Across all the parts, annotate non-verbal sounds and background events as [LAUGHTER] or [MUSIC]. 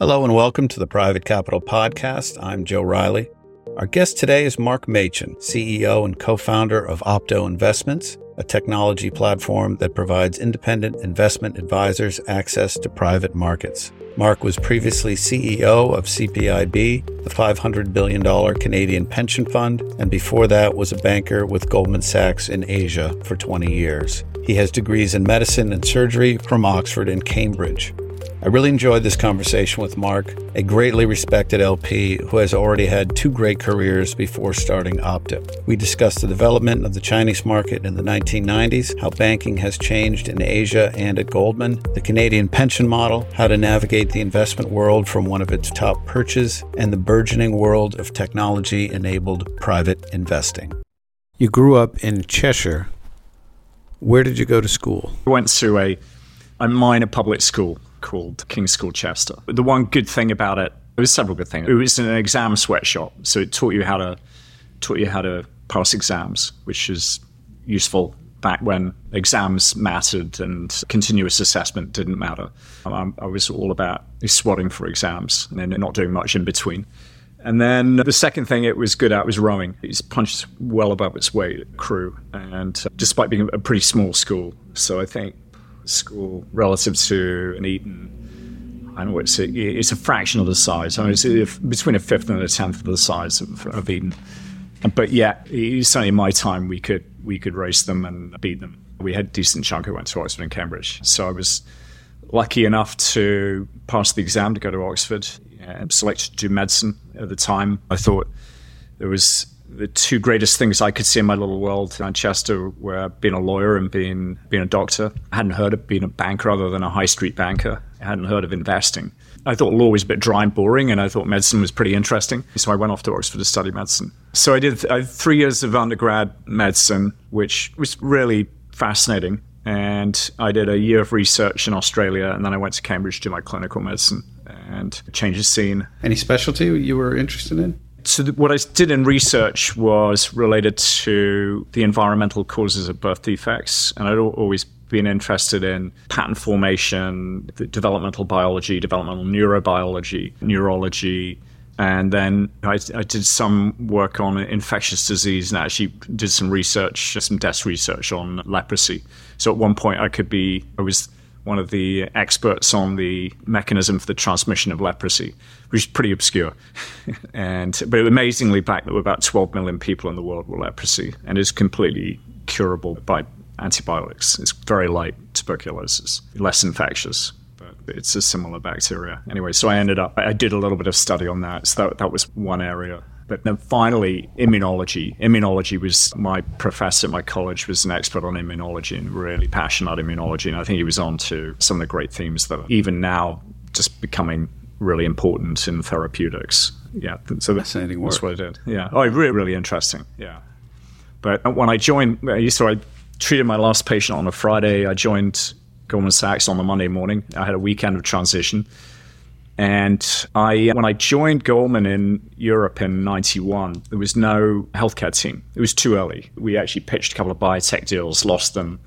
Hello and welcome to the Private Capital Podcast. I'm Joe Riley. Our guest today is Mark Machin, CEO and co founder of Opto Investments, a technology platform that provides independent investment advisors access to private markets. Mark was previously CEO of CPIB, the $500 billion Canadian pension fund, and before that was a banker with Goldman Sachs in Asia for 20 years. He has degrees in medicine and surgery from Oxford and Cambridge. I really enjoyed this conversation with Mark, a greatly respected LP who has already had two great careers before starting Opto. We discussed the development of the Chinese market in the 1990s, how banking has changed in Asia and at Goldman, the Canadian pension model, how to navigate the investment world from one of its top perches, and the burgeoning world of technology enabled private investing. You grew up in Cheshire. Where did you go to school? I went to a, a minor public school called King's School Chester. The one good thing about it, there was several good things. It was an exam sweatshop, so it taught you how to taught you how to pass exams, which is useful back when exams mattered and continuous assessment didn't matter. I, I was all about swatting for exams and then not doing much in between. And then the second thing it was good at was rowing. It punched well above its weight crew, and uh, despite being a pretty small school, so I think school relative to an Eton. I know it's a, it's a fraction of the size. I mean, it's between a fifth and a tenth of the size of, of Eton. But yeah, certainly in my time, we could we could race them and beat them. We had a decent chunk who went to Oxford and Cambridge, so I was lucky enough to pass the exam to go to Oxford. Uh, and selected to do medicine at the time. I thought there was the two greatest things I could see in my little world in Manchester were being a lawyer and being being a doctor. I hadn't heard of being a banker other than a high street banker. I hadn't heard of investing. I thought law was a bit dry and boring, and I thought medicine was pretty interesting. So I went off to Oxford to study medicine. So I did, I did three years of undergrad medicine, which was really fascinating. And I did a year of research in Australia, and then I went to Cambridge to do my clinical medicine and change the scene. Any specialty you were interested in? So, what I did in research was related to the environmental causes of birth defects, and I'd always been interested in pattern formation, developmental biology, developmental neurobiology, neurology. And then I, I, did some work on infectious disease and actually did some research, some desk research on leprosy. So at one point, I could be, I was one of the experts on the mechanism for the transmission of leprosy, which is pretty obscure. [LAUGHS] and but amazingly, back were about 12 million people in the world with leprosy, and is completely curable by antibiotics. It's very light tuberculosis, less infectious. but It's a similar bacteria. Anyway, so I ended up, I did a little bit of study on that. So that, that was one area but then finally, immunology. Immunology was my professor at my college was an expert on immunology and really passionate about immunology. And I think he was on to some of the great themes that are even now just becoming really important in therapeutics. Yeah, so fascinating that's work. what I did. Yeah, oh, really, really interesting. Yeah, but uh, when I joined, so I treated my last patient on a Friday. I joined Goldman Sachs on the Monday morning. I had a weekend of transition. And I, when I joined Goldman in Europe in 91, there was no healthcare team. It was too early. We actually pitched a couple of biotech deals, lost them,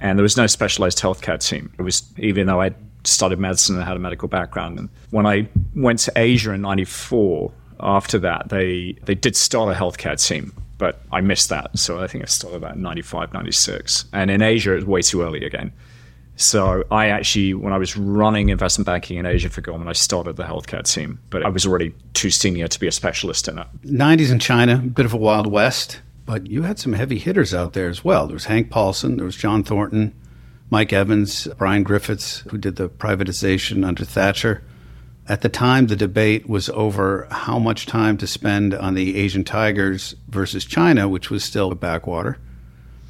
and there was no specialized healthcare team. It was, even though I studied medicine and had a medical background. And when I went to Asia in 94, after that, they, they did start a healthcare team, but I missed that. So I think I started that in 95, 96. And in Asia, it was way too early again. So I actually, when I was running investment banking in Asia for Goldman, I started the healthcare team, but I was already too senior to be a specialist in it. 90s in China, a bit of a wild west, but you had some heavy hitters out there as well. There was Hank Paulson, there was John Thornton, Mike Evans, Brian Griffiths, who did the privatization under Thatcher. At the time, the debate was over how much time to spend on the Asian tigers versus China, which was still a backwater.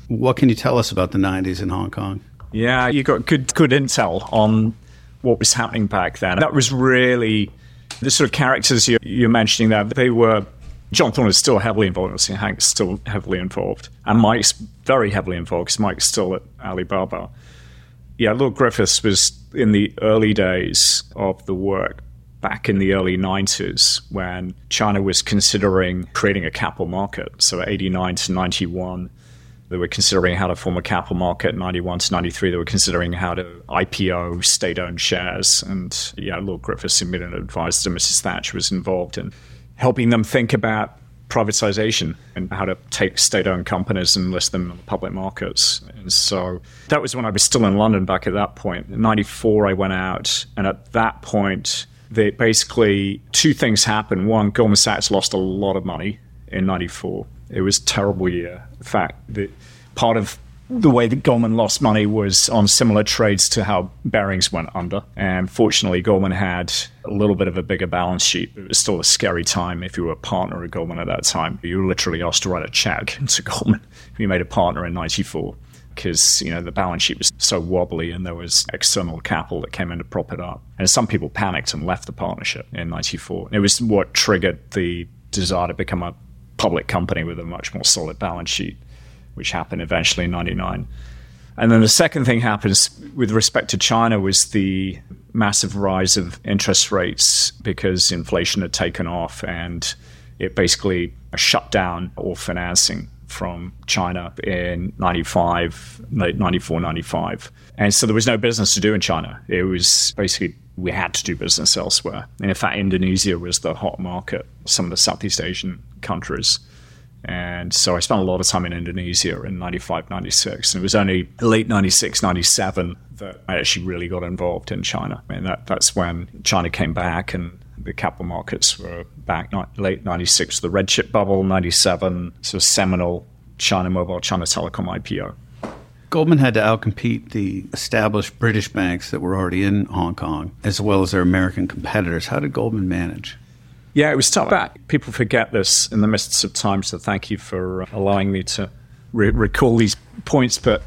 What can you tell us about the 90s in Hong Kong? Yeah, you got good good intel on what was happening back then. That was really the sort of characters you're, you're mentioning there. They were John Thorne is still heavily involved. Obviously, Hank's still heavily involved, and Mike's very heavily involved because Mike's still at Alibaba. Yeah, Lord Griffiths was in the early days of the work back in the early 90s when China was considering creating a capital market. So, 89 to 91 They were considering how to form a capital market. 91 to 93, they were considering how to IPO state-owned shares. And yeah, Lord Griffiths, who an advisor to Mrs. Thatcher, was involved in helping them think about privatization and how to take state-owned companies and list them on the public markets. And so that was when I was still in London back at that point. In 94, I went out. And at that point, they basically two things happened. One, Goldman Sachs lost a lot of money in 94 it was terrible year. In fact, the, part of the way that Goldman lost money was on similar trades to how Barings went under. And fortunately, Goldman had a little bit of a bigger balance sheet. It was still a scary time if you were a partner at Goldman at that time. You were literally asked to write a check [LAUGHS] to Goldman if you made a partner in 94 because you know the balance sheet was so wobbly and there was external capital that came in to prop it up. And some people panicked and left the partnership in 94. It was what triggered the desire to become a public company with a much more solid balance sheet, which happened eventually in 99. And then the second thing happens with respect to China was the massive rise of interest rates because inflation had taken off and it basically shut down all financing from China in 95, 94, 95. And so there was no business to do in China. It was basically we had to do business elsewhere. And in fact, Indonesia was the hot market, some of the Southeast Asian countries. And so I spent a lot of time in Indonesia in 95, 96. And it was only late 96, 97 that I actually really got involved in China. I mean, that, that's when China came back and the capital markets were back late 96, the red chip bubble, 97, so seminal China Mobile, China Telecom IPO. Goldman had to outcompete the established British banks that were already in Hong Kong, as well as their American competitors. How did Goldman manage? Yeah, it was tough. People forget this in the midst of time, so thank you for uh, allowing me to re- recall these points. But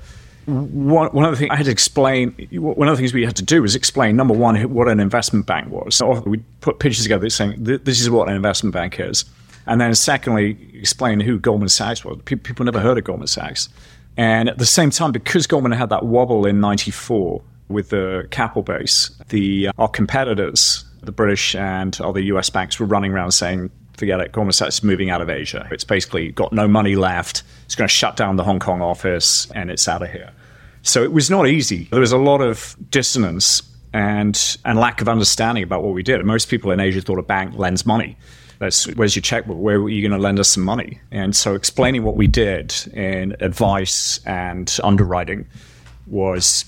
one, one of the things I had to explain, one of the things we had to do was explain, number one, what an investment bank was. So we put pictures together saying, this is what an investment bank is. And then secondly, explain who Goldman Sachs was. People never heard of Goldman Sachs. And at the same time, because Goldman had that wobble in 94 with the capital base, the, uh, our competitors the British and other US banks were running around saying, forget it, Goldman Sachs is moving out of Asia. It's basically got no money left. It's going to shut down the Hong Kong office and it's out of here. So it was not easy. There was a lot of dissonance and, and lack of understanding about what we did. Most people in Asia thought a bank lends money. That's, where's your checkbook? Where are you going to lend us some money? And so explaining what we did in advice and underwriting was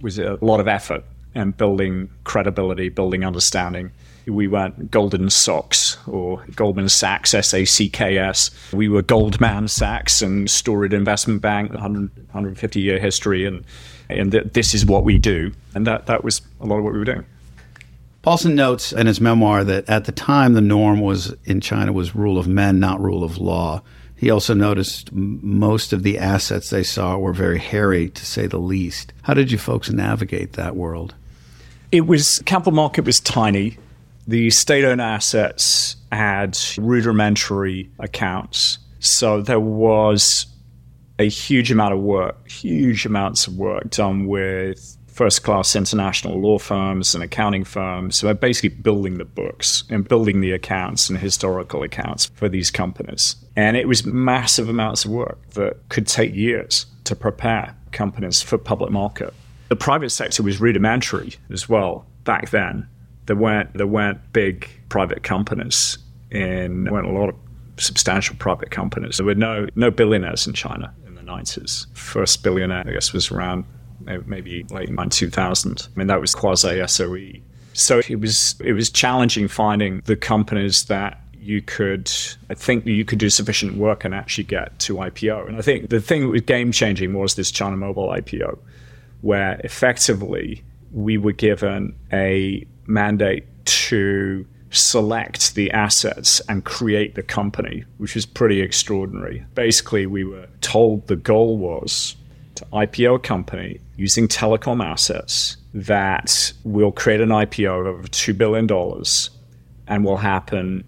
was a lot of effort and building credibility, building understanding. We weren't Golden Socks or Goldman Sacks, S A C K S. We were Goldman Sachs and Storied Investment Bank, 100, 150 year history, and, and th- this is what we do. And that, that was a lot of what we were doing. Paulson notes in his memoir that at the time the norm was in China was rule of men, not rule of law. He also noticed most of the assets they saw were very hairy, to say the least. How did you folks navigate that world? It was capital market was tiny. The state-owned assets had rudimentary accounts, so there was a huge amount of work, huge amounts of work done with first-class international law firms and accounting firms. So basically building the books and building the accounts and historical accounts for these companies. And it was massive amounts of work that could take years to prepare companies for public market. The private sector was rudimentary as well back then. There weren't there weren't big private companies in there weren't a lot of substantial private companies. There were no no billionaires in China in the nineties. First billionaire I guess was around maybe late 2000. I mean that was quasi SOE. So it was it was challenging finding the companies that you could, I think you could do sufficient work and actually get to IPO. And I think the thing that was game changing was this China Mobile IPO where effectively we were given a mandate to select the assets and create the company, which was pretty extraordinary. Basically, we were told the goal was to IPO a company using telecom assets that will create an IPO of over $2 billion and will happen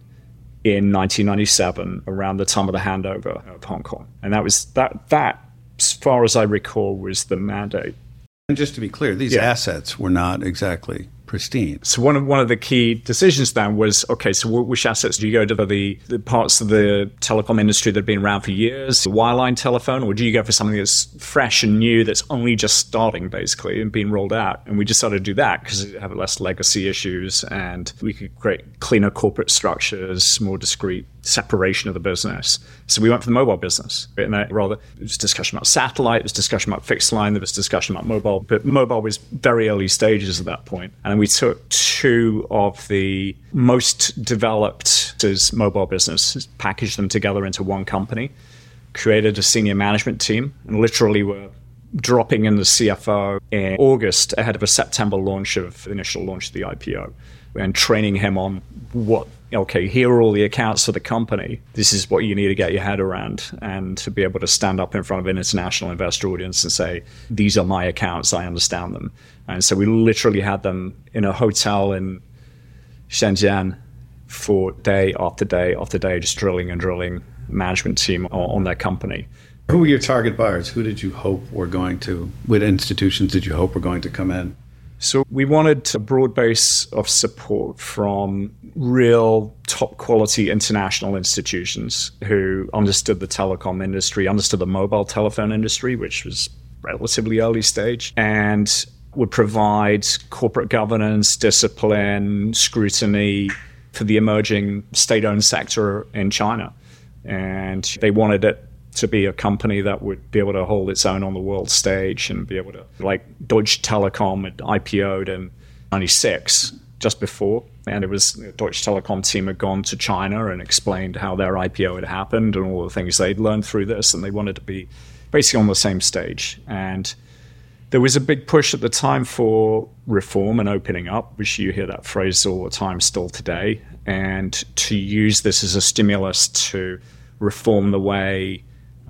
in 1997 around the time of the handover of Hong Kong. And that was that that as far as I recall was the mandate. And just to be clear, these yeah. assets were not exactly pristine. So one of one of the key decisions then was okay. So which assets do you go to the, the parts of the telecom industry that have been around for years, the wireline telephone, or do you go for something that's fresh and new that's only just starting basically and being rolled out? And we decided to do that because it have less legacy issues and we could create cleaner corporate structures, more discrete separation of the business. So we went for the mobile business. And rather, there was discussion about satellite, there was discussion about fixed line, there was discussion about mobile, but mobile was very early stages at that point. And we took two of the most developed mobile businesses, packaged them together into one company, created a senior management team, and literally were dropping in the CFO in August ahead of a September launch of initial launch of the IPO and training him on what okay here are all the accounts for the company. This is what you need to get your head around and to be able to stand up in front of an international investor audience and say these are my accounts. I understand them. And so we literally had them in a hotel in shenzhen for day after day after day just drilling and drilling management team on their company who were your target buyers who did you hope were going to what institutions did you hope were going to come in so we wanted a broad base of support from real top quality international institutions who understood the telecom industry, understood the mobile telephone industry, which was relatively early stage, and would provide corporate governance, discipline, scrutiny for the emerging state owned sector in China. And they wanted it to be a company that would be able to hold its own on the world stage and be able to, like Deutsche Telekom had IPO'd in 96, just before. And it was the Deutsche Telekom team had gone to China and explained how their IPO had happened and all the things they'd learned through this. And they wanted to be basically on the same stage. And there was a big push at the time for reform and opening up, which you hear that phrase all the time still today, and to use this as a stimulus to reform the way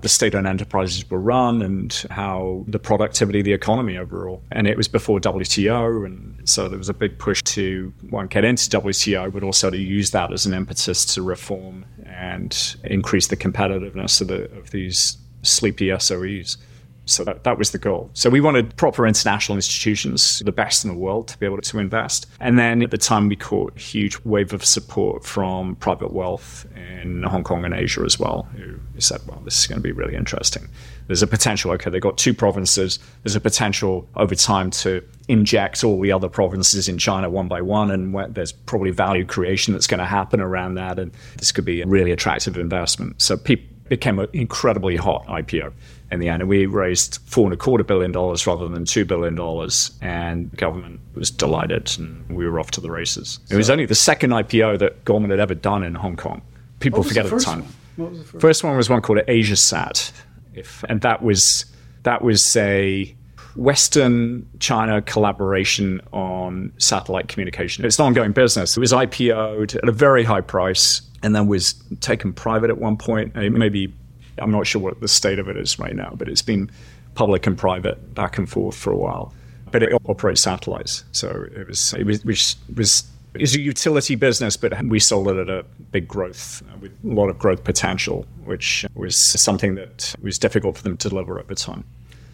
the state-owned enterprises were run and how the productivity of the economy overall. And it was before WTO, and so there was a big push to one get into WTO, but also to use that as an impetus to reform and increase the competitiveness of, the, of these sleepy SOEs. So that, that was the goal. So we wanted proper international institutions, the best in the world, to be able to invest. And then at the time, we caught a huge wave of support from private wealth in Hong Kong and Asia as well, who said, well, this is going to be really interesting. There's a potential, okay, they've got two provinces. There's a potential over time to inject all the other provinces in China one by one, and there's probably value creation that's going to happen around that. And this could be a really attractive investment. So people became an incredibly hot IPO in the end. And we raised four and a quarter billion dollars rather than two billion dollars. And the government was delighted and we were off to the races. So, it was only the second IPO that Goldman had ever done in Hong Kong. People forget at the time. One? The first? first one was one called AsiaSat. If, and that was that was a Western China collaboration on satellite communication. It's an ongoing business. It was IPO'd at a very high price and then was taken private at one point. Uh, maybe I'm not sure what the state of it is right now, but it's been public and private back and forth for a while. But it operates satellites, so it was it was, was, was is a utility business, but we sold it at a big growth with a lot of growth potential, which was something that was difficult for them to deliver over time.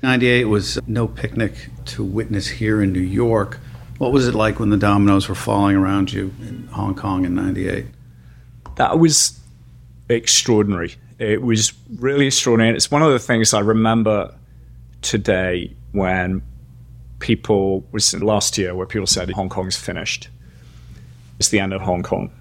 98 was no picnic to witness here in New York. What was it like when the dominoes were falling around you in Hong Kong in 98? That was extraordinary. It was really extraordinary. It's one of the things I remember today when people was last year where people said Hong Kong's finished. It's the end of Hong Kong.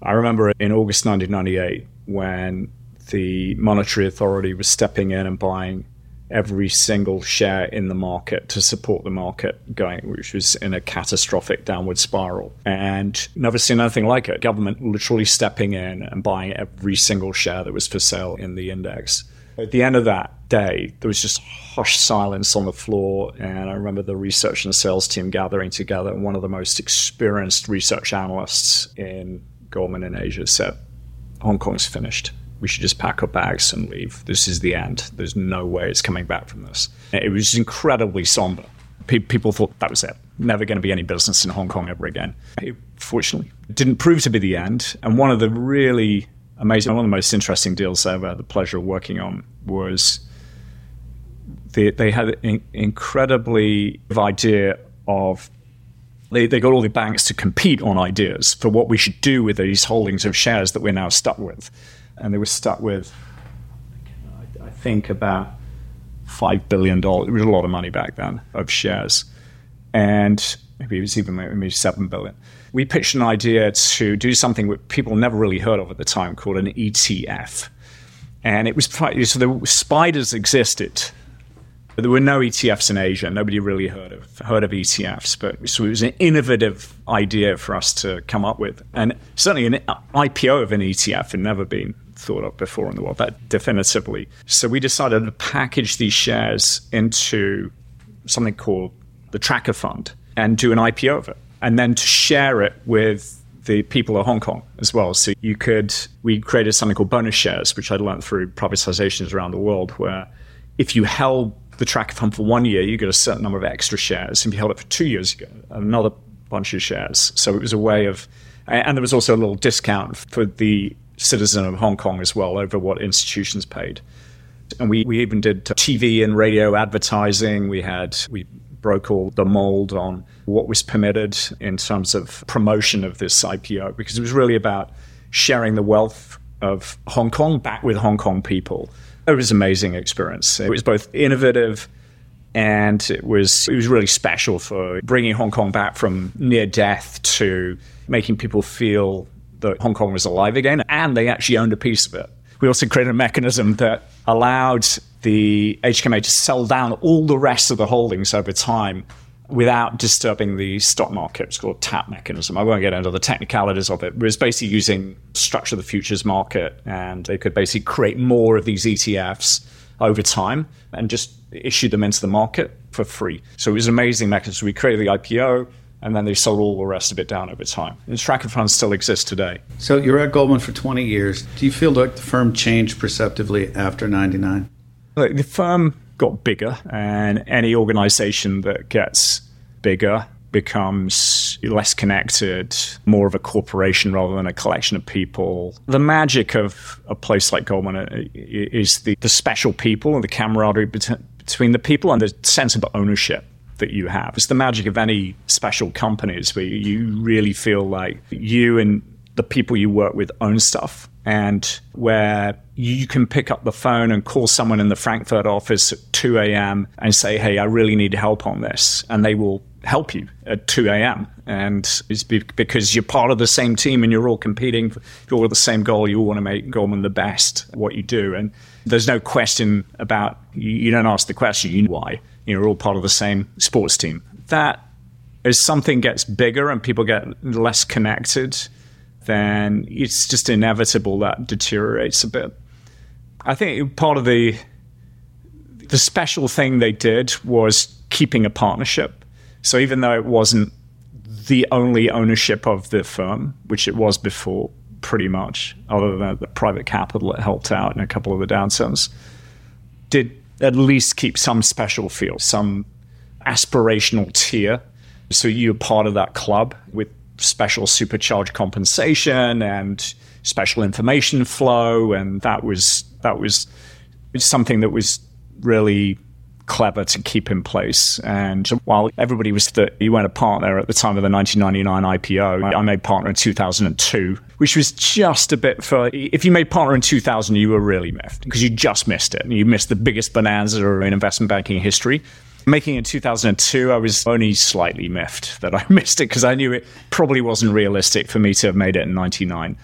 I remember in August 1998 when the monetary authority was stepping in and buying every single share in the market to support the market going, which was in a catastrophic downward spiral. And never seen anything like it. Government literally stepping in and buying every single share that was for sale in the index. At the end of that day, there was just hushed silence on the floor. And I remember the research and sales team gathering together. And one of the most experienced research analysts in Goldman in Asia said, Hong Kong's finished we should just pack our bags and leave. This is the end. There's no way it's coming back from this. It was incredibly somber. Pe- people thought that was it. Never going to be any business in Hong Kong ever again. It, fortunately, it didn't prove to be the end. And one of the really amazing, one of the most interesting deals I ever had the pleasure of working on was they, they had an incredibly idea of They, they got all the banks to compete on ideas for what we should do with these holdings of shares that we're now stuck with. And they were stuck with, I think, about $5 billion. It was a lot of money back then of shares. And maybe it was even maybe 7 billion. We pitched an idea to do something that people never really heard of at the time called an ETF. And it was so the spiders existed but there were no ETFs in Asia. Nobody really heard of heard of ETFs, but so it was an innovative idea for us to come up with, and certainly an IPO of an ETF had never been thought of before in the world. That definitively. So we decided to package these shares into something called the Tracker Fund and do an IPO of it, and then to share it with the people of Hong Kong as well. So you could, we created something called bonus shares, which I learned through privatizations around the world, where if you held the tracker fund for one year, you get a certain number of extra shares. If you held it for two years, you get another bunch of shares. So it was a way of, and there was also a little discount for the citizen of Hong Kong as well over what institutions paid. And we, we even did TV and radio advertising. We had, we broke all the mold on what was permitted in terms of promotion of this IPO because it was really about sharing the wealth of Hong Kong back with Hong Kong people it was an amazing experience. It was both innovative and it was it was really special for bringing Hong Kong back from near death to making people feel that Hong Kong was alive again and they actually owned a piece of it. We also created a mechanism that allowed the HKMA to sell down all the rest of the holdings over time without disturbing the stock market. It's called tap mechanism. I won't get into the technicalities of it, but it's basically using structure the futures market, and they could basically create more of these ETFs over time and just issue them into the market for free. So it was an amazing mechanism. We created the IPO, and then they sold all the rest of it down over time. And tracker funds still exist today. So you're at Goldman for 20 years. Do you feel like the firm changed perceptively after 99? The firm got bigger, and any organization that gets bigger becomes less connected, more of a corporation rather than a collection of people. The magic of a place like Goldman uh, is the, the special people and the camaraderie between the people and the sense of ownership that you have. It's the magic of any special companies where you really feel like you and the people you work with own stuff and where you can pick up the phone and call someone in the Frankfurt office at 2 a.m. and say, Hey, I really need help on this. And they will help you at 2 a.m. And it's because you're part of the same team and you're all competing for the same goal. You all want to make Goldman the best what you do. And there's no question about, you don't ask the question, you know why. You're all part of the same sports team. That as something gets bigger and people get less connected, then it's just inevitable that deteriorates a bit. I think part of the the special thing they did was keeping a partnership. So even though it wasn't the only ownership of the firm, which it was before, pretty much, other than the private capital that helped out in a couple of the downturns, did at least keep some special feel, some aspirational tier. So you're part of that club with special supercharged compensation and special information flow, and that was that was something that was really clever to keep in place. And while everybody was that you weren't a partner at the time of the 1999 IPO, I made partner in 2002, which was just a bit for. If you made partner in 2000, you were really miffed because you just missed it. You missed the biggest bonanza in investment banking history. Making it in 2002, I was only slightly miffed that I [LAUGHS] missed it because I knew it probably wasn't realistic for me to have made it in 99.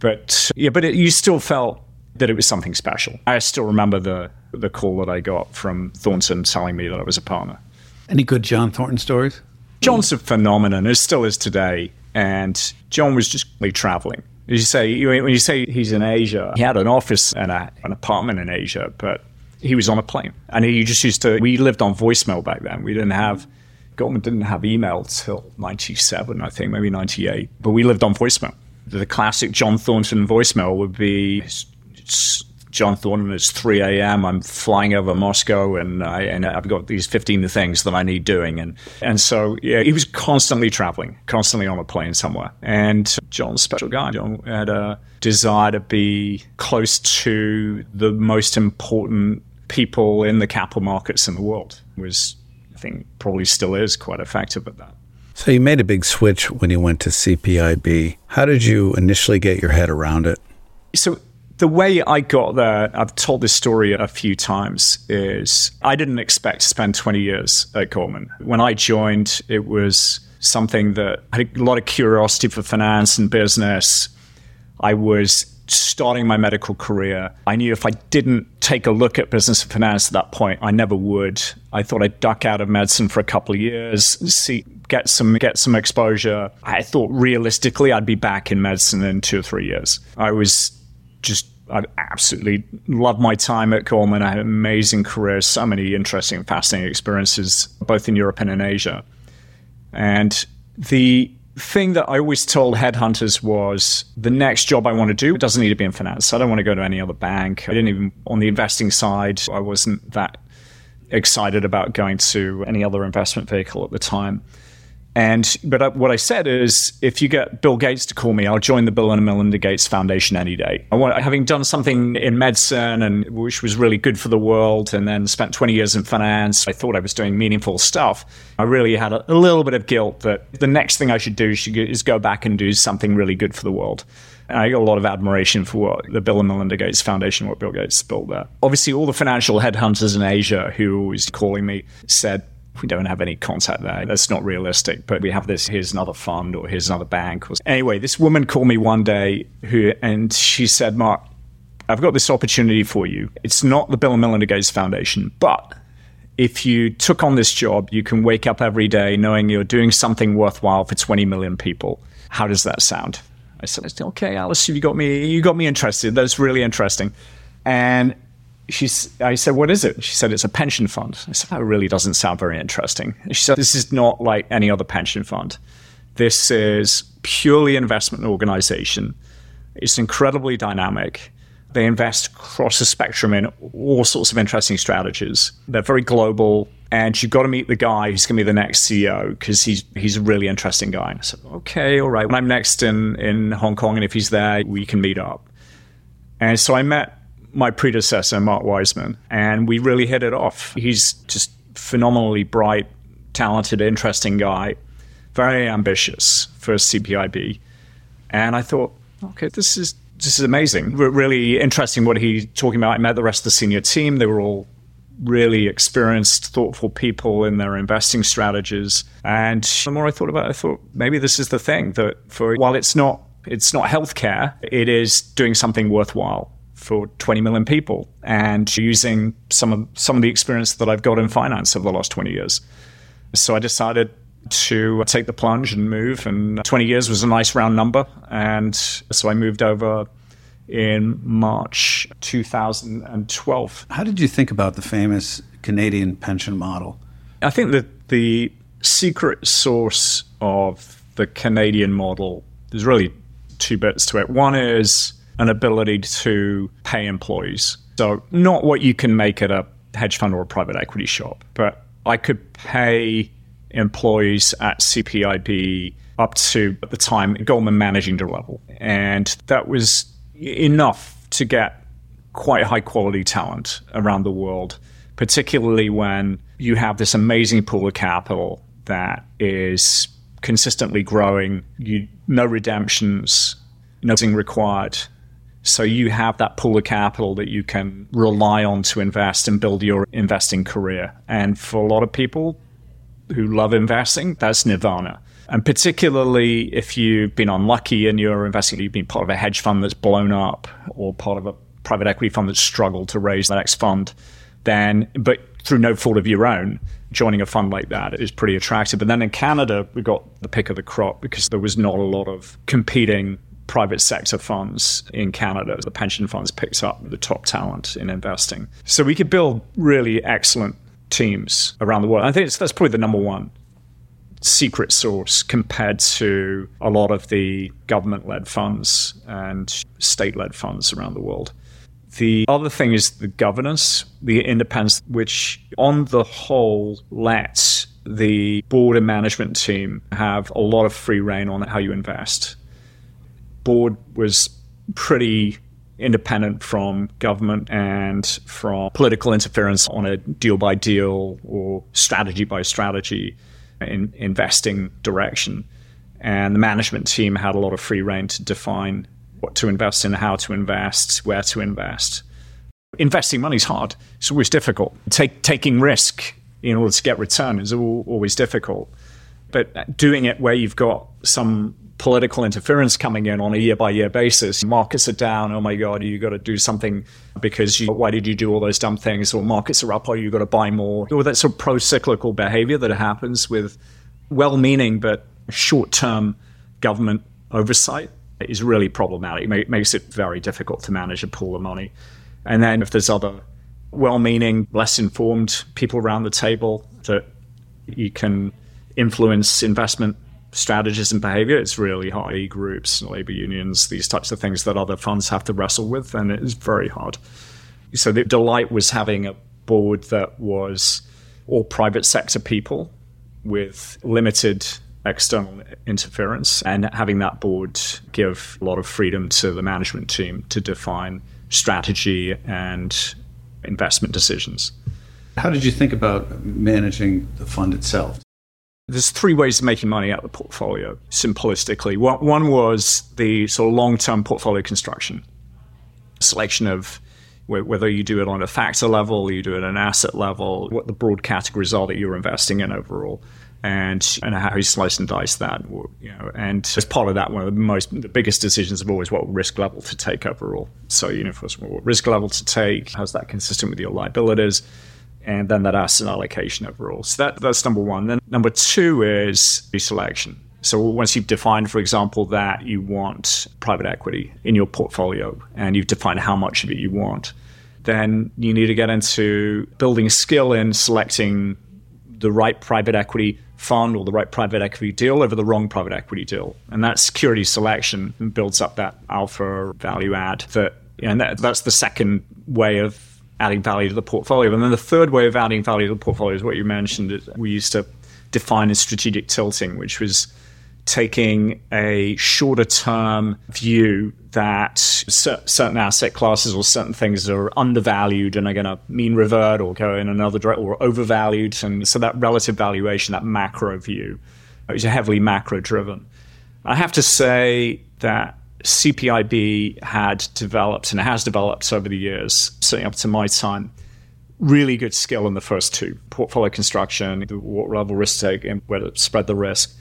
But yeah, but it, you still felt that it was something special. I still remember the the call that I got from Thornton telling me that I was a partner. Any good John Thornton stories? John's a phenomenon, as still is today. And John was just traveling. As you say, when you say he's in Asia, he had an office and a, an apartment in Asia, but he was on a plane. And he just used to, we lived on voicemail back then. We didn't have, Goldman didn't have email till 97, I think, maybe 98. But we lived on voicemail. The classic John Thornton voicemail would be John Thornton, it's 3 a.m. I'm flying over Moscow and, I, and I've got these 15 things that I need doing. And, and so, yeah, he was constantly traveling, constantly on a plane somewhere. And John's special guy. John had a desire to be close to the most important people in the capital markets in the world. Was, I think, probably still is quite effective at that. So you made a big switch when you went to CPIB. How did you initially get your head around it? So the way I got there, I've told this story a few times, is I didn't expect to spend 20 years at Goldman. When I joined, it was something that I had a lot of curiosity for finance and business. I was starting my medical career. I knew if I didn't take a look at business and finance at that point, I never would. I thought I'd duck out of medicine for a couple of years, see get some get some exposure. I thought realistically I'd be back in medicine in two or three years. I was just I absolutely loved my time at Goldman. I had an amazing career, so many interesting, fascinating experiences, both in Europe and in Asia. And the thing that I always told headhunters was the next job I want to do doesn't need to be in finance. I don't want to go to any other bank. I didn't even on the investing side. I wasn't that excited about going to any other investment vehicle at the time. And but what I said is, if you get Bill Gates to call me, I'll join the Bill and Melinda Gates Foundation any day. I want, having done something in medicine and which was really good for the world, and then spent 20 years in finance, I thought I was doing meaningful stuff. I really had a, a little bit of guilt that the next thing I should do is go back and do something really good for the world. And I got a lot of admiration for what the Bill and Melinda Gates Foundation, what Bill Gates built there. Obviously, all the financial headhunters in Asia who was calling me said, we don't have any contact there. That's not realistic. But we have this. Here's another fund, or here's another bank. Anyway, this woman called me one day, who and she said, "Mark, I've got this opportunity for you. It's not the Bill and Melinda Gates Foundation, but if you took on this job, you can wake up every day knowing you're doing something worthwhile for 20 million people. How does that sound?" I said, "Okay, Alice, you got me. You got me interested. That's really interesting." And she's, I said, what is it? She said, it's a pension fund. I said, that really doesn't sound very interesting. She said, this is not like any other pension fund. This is purely investment organization. It's incredibly dynamic. They invest across the spectrum in all sorts of interesting strategies. They're very global, and you've got to meet the guy who's going to be the next CEO because he's he's a really interesting guy. And I said, okay, all right. When I'm next in in Hong Kong, and if he's there, we can meet up. And so I met my predecessor, Mark Wiseman, and we really hit it off. He's just phenomenally bright, talented, interesting guy, very ambitious for CPIB. And I thought, okay, this is this is amazing. really interesting what he's talking about. I met the rest of the senior team. They were all really experienced, thoughtful people in their investing strategies. And the more I thought about it, I thought maybe this is the thing that for while it's not it's not healthcare, it is doing something worthwhile for 20 million people and using some of some of the experience that I've got in finance over the last 20 years. So I decided to take the plunge and move and 20 years was a nice round number and so I moved over in March 2012. How did you think about the famous Canadian pension model? I think that the secret source of the Canadian model there's really two bits to it. One is an ability to pay employees. So, not what you can make at a hedge fund or a private equity shop, but I could pay employees at CPIB up to, at the time, Goldman managing director level. And that was enough to get quite high quality talent around the world, particularly when you have this amazing pool of capital that is consistently growing, you no redemptions, nothing required so you have that pool of capital that you can rely on to invest and build your investing career. And for a lot of people who love investing, that's nirvana. And particularly if you've been unlucky and you're investing, you've been part of a hedge fund that's blown up or part of a private equity fund that's struggled to raise the next fund, then, but through no fault of your own, joining a fund like that is pretty attractive. But then in Canada, we got the pick of the crop because there was not a lot of competing private sector funds in Canada. The pension funds picked up the top talent in investing. So we could build really excellent teams around the world. I think that's probably the number one secret source compared to a lot of the government led funds and state led funds around the world. The other thing is the governance, the independence, which on the whole lets the board and management team have a lot of free reign on how you invest board was pretty independent from government and from political interference on a deal by deal or strategy by strategy. in investing direction. And the management team had a lot of free reign to define what to invest in, how to invest, where to invest. Investing money is hard. It's always difficult. Take, taking risk in order to get return is always difficult. But doing it where you've got some political interference coming in on a year by year basis. Markets are down. Oh my God, you got to do something because you, why did you do all those dumb things? Or markets are up, or you got to buy more. Or that sort of pro cyclical behavior that happens with well meaning but short term government oversight is really problematic. It makes it very difficult to manage a pool of money. And then if there's other well meaning, less informed people around the table that you can influence investment strategies and behavior, it's really hard. E groups, labor unions, these types of things that other funds have to wrestle with, and it is very hard. So the delight was having a board that was all private sector people with limited external interference and having that board give a lot of freedom to the management team to define strategy and investment decisions. How did you think about managing the fund itself? There's three ways of making money out of the portfolio, simplistically. One was the sort of long term portfolio construction, selection of whether you do it on a factor level, you do it at an asset level, what the broad categories are that you're investing in overall. And, and how you slice and dice that, you know, and as part of that, one of the most the biggest decisions of always what risk level to take overall. So, you know, first of all, what risk level to take, how's that consistent with your liabilities, and then that asset allocation overall. So that, that's number one. Then number two is selection. So once you've defined, for example, that you want private equity in your portfolio and you've defined how much of it you want, then you need to get into building skill in selecting the right private equity fund or the right private equity deal over the wrong private equity deal. And that security selection builds up that alpha value add that and that, that's the second way of adding value to the portfolio. And then the third way of adding value to the portfolio is what you mentioned. We used to define as strategic tilting, which was taking a shorter term view that certain asset classes or certain things are undervalued and are going to mean revert or go in another direction or overvalued. And so that relative valuation, that macro view, is heavily macro driven. I have to say that CPIB had developed and has developed over the years, certainly up to my time, really good skill in the first two portfolio construction, what level risk take, and where to spread the risk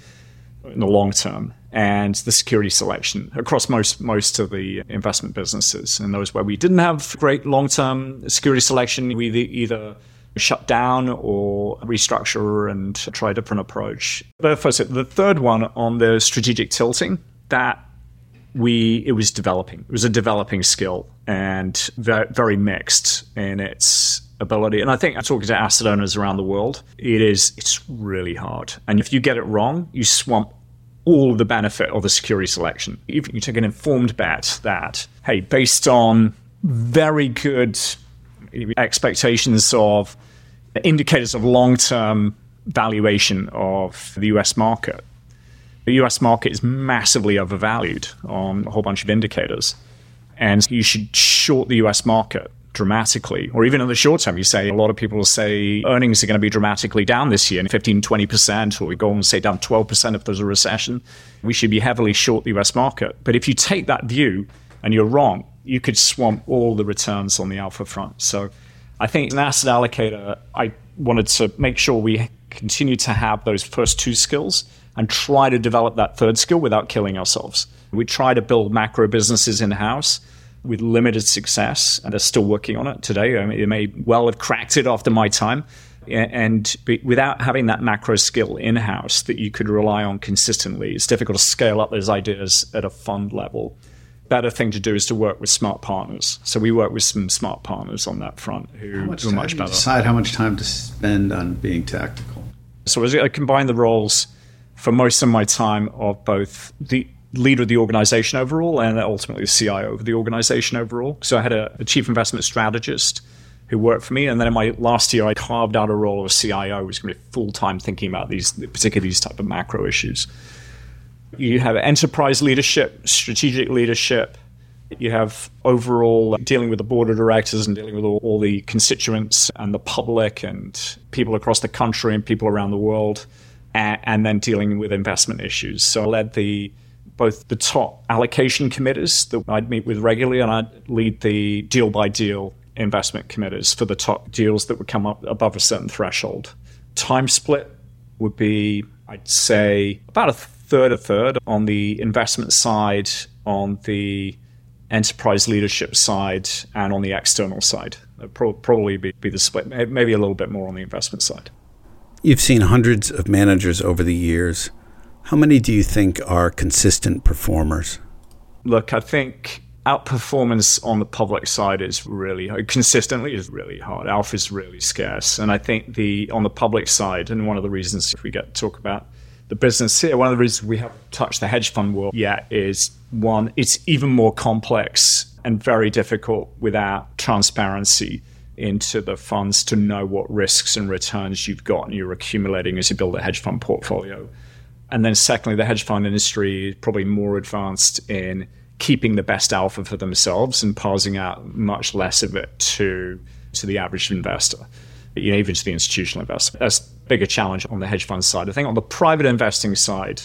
in the long term, and the security selection across most most of the investment businesses. And those where we didn't have great long term security selection, we either shut down or restructure and try a different approach. The first, the third one on the strategic tilting, that we it was developing. It was a developing skill and very, mixed in its ability. And I think I'm talking to asset owners around the world. It is it's really hard, and if you get it wrong, you swamp all the benefit of the security selection. If you take an informed bet that hey, based on very good expectations of indicators of long-term valuation of the US market the US market is massively overvalued on a whole bunch of indicators. And you should short the US market dramatically, or even in the short term, you say a lot of people say earnings are going to be dramatically down this year, 15, 20%, or we go and say down 12% if there's a recession. We should be heavily short the US market. But if you take that view and you're wrong, you could swamp all the returns on the alpha front. So I think as an asset allocator, I wanted to make sure we continue to have those first two skills and try to develop that third skill without killing ourselves. We try to build macro businesses in house with limited success, and they're still working on it today. I mean, they may well have cracked it after my time. And without having that macro skill in house that you could rely on consistently, it's difficult to scale up those ideas at a fund level. Better thing to do is to work with smart partners. So we work with some smart partners on that front who, how much who are much better. Decide how much time to spend on being tactical. So as I uh, combine the roles, for most of my time of both the leader of the organization overall and ultimately the CIO of the organization overall. So I had a, a, chief investment strategist who worked for me, and then in my last year, I carved out a role of a CIO, was going to be full time thinking about these, particularly these type of macro issues. You have enterprise leadership, strategic leadership. You have overall dealing with the board of directors and dealing with all, all the constituents and the public and people across the country and people around the world and, and then dealing with investment issues. So I led the both the top allocation committees that I'd meet with regularly, and I'd lead the deal by deal investment committees for the top deals that would come up above a certain threshold. Time split would be, I'd say, about a third, a third on the investment side, on the enterprise leadership side, and on the external side. That'd probably be, be the split, maybe a little bit more on the investment side. You've seen hundreds of managers over the years. How many do you think are consistent performers? Look, I think outperformance on the public side is really consistently is really hard. Alpha is really scarce, and I think the on the public side, and one of the reasons if we get to talk about the business here, one of the reasons we haven't touched the hedge fund world yet is one, it's even more complex and very difficult without transparency into the funds to know what risks and returns you've got and you're accumulating as you build a hedge fund portfolio. And then, secondly, the hedge fund industry is probably more advanced in keeping the best alpha for themselves and parsing out much less of it to, to the average investor, you know, even to the institutional investor. That's a bigger challenge on the hedge fund side. I think on the private investing side,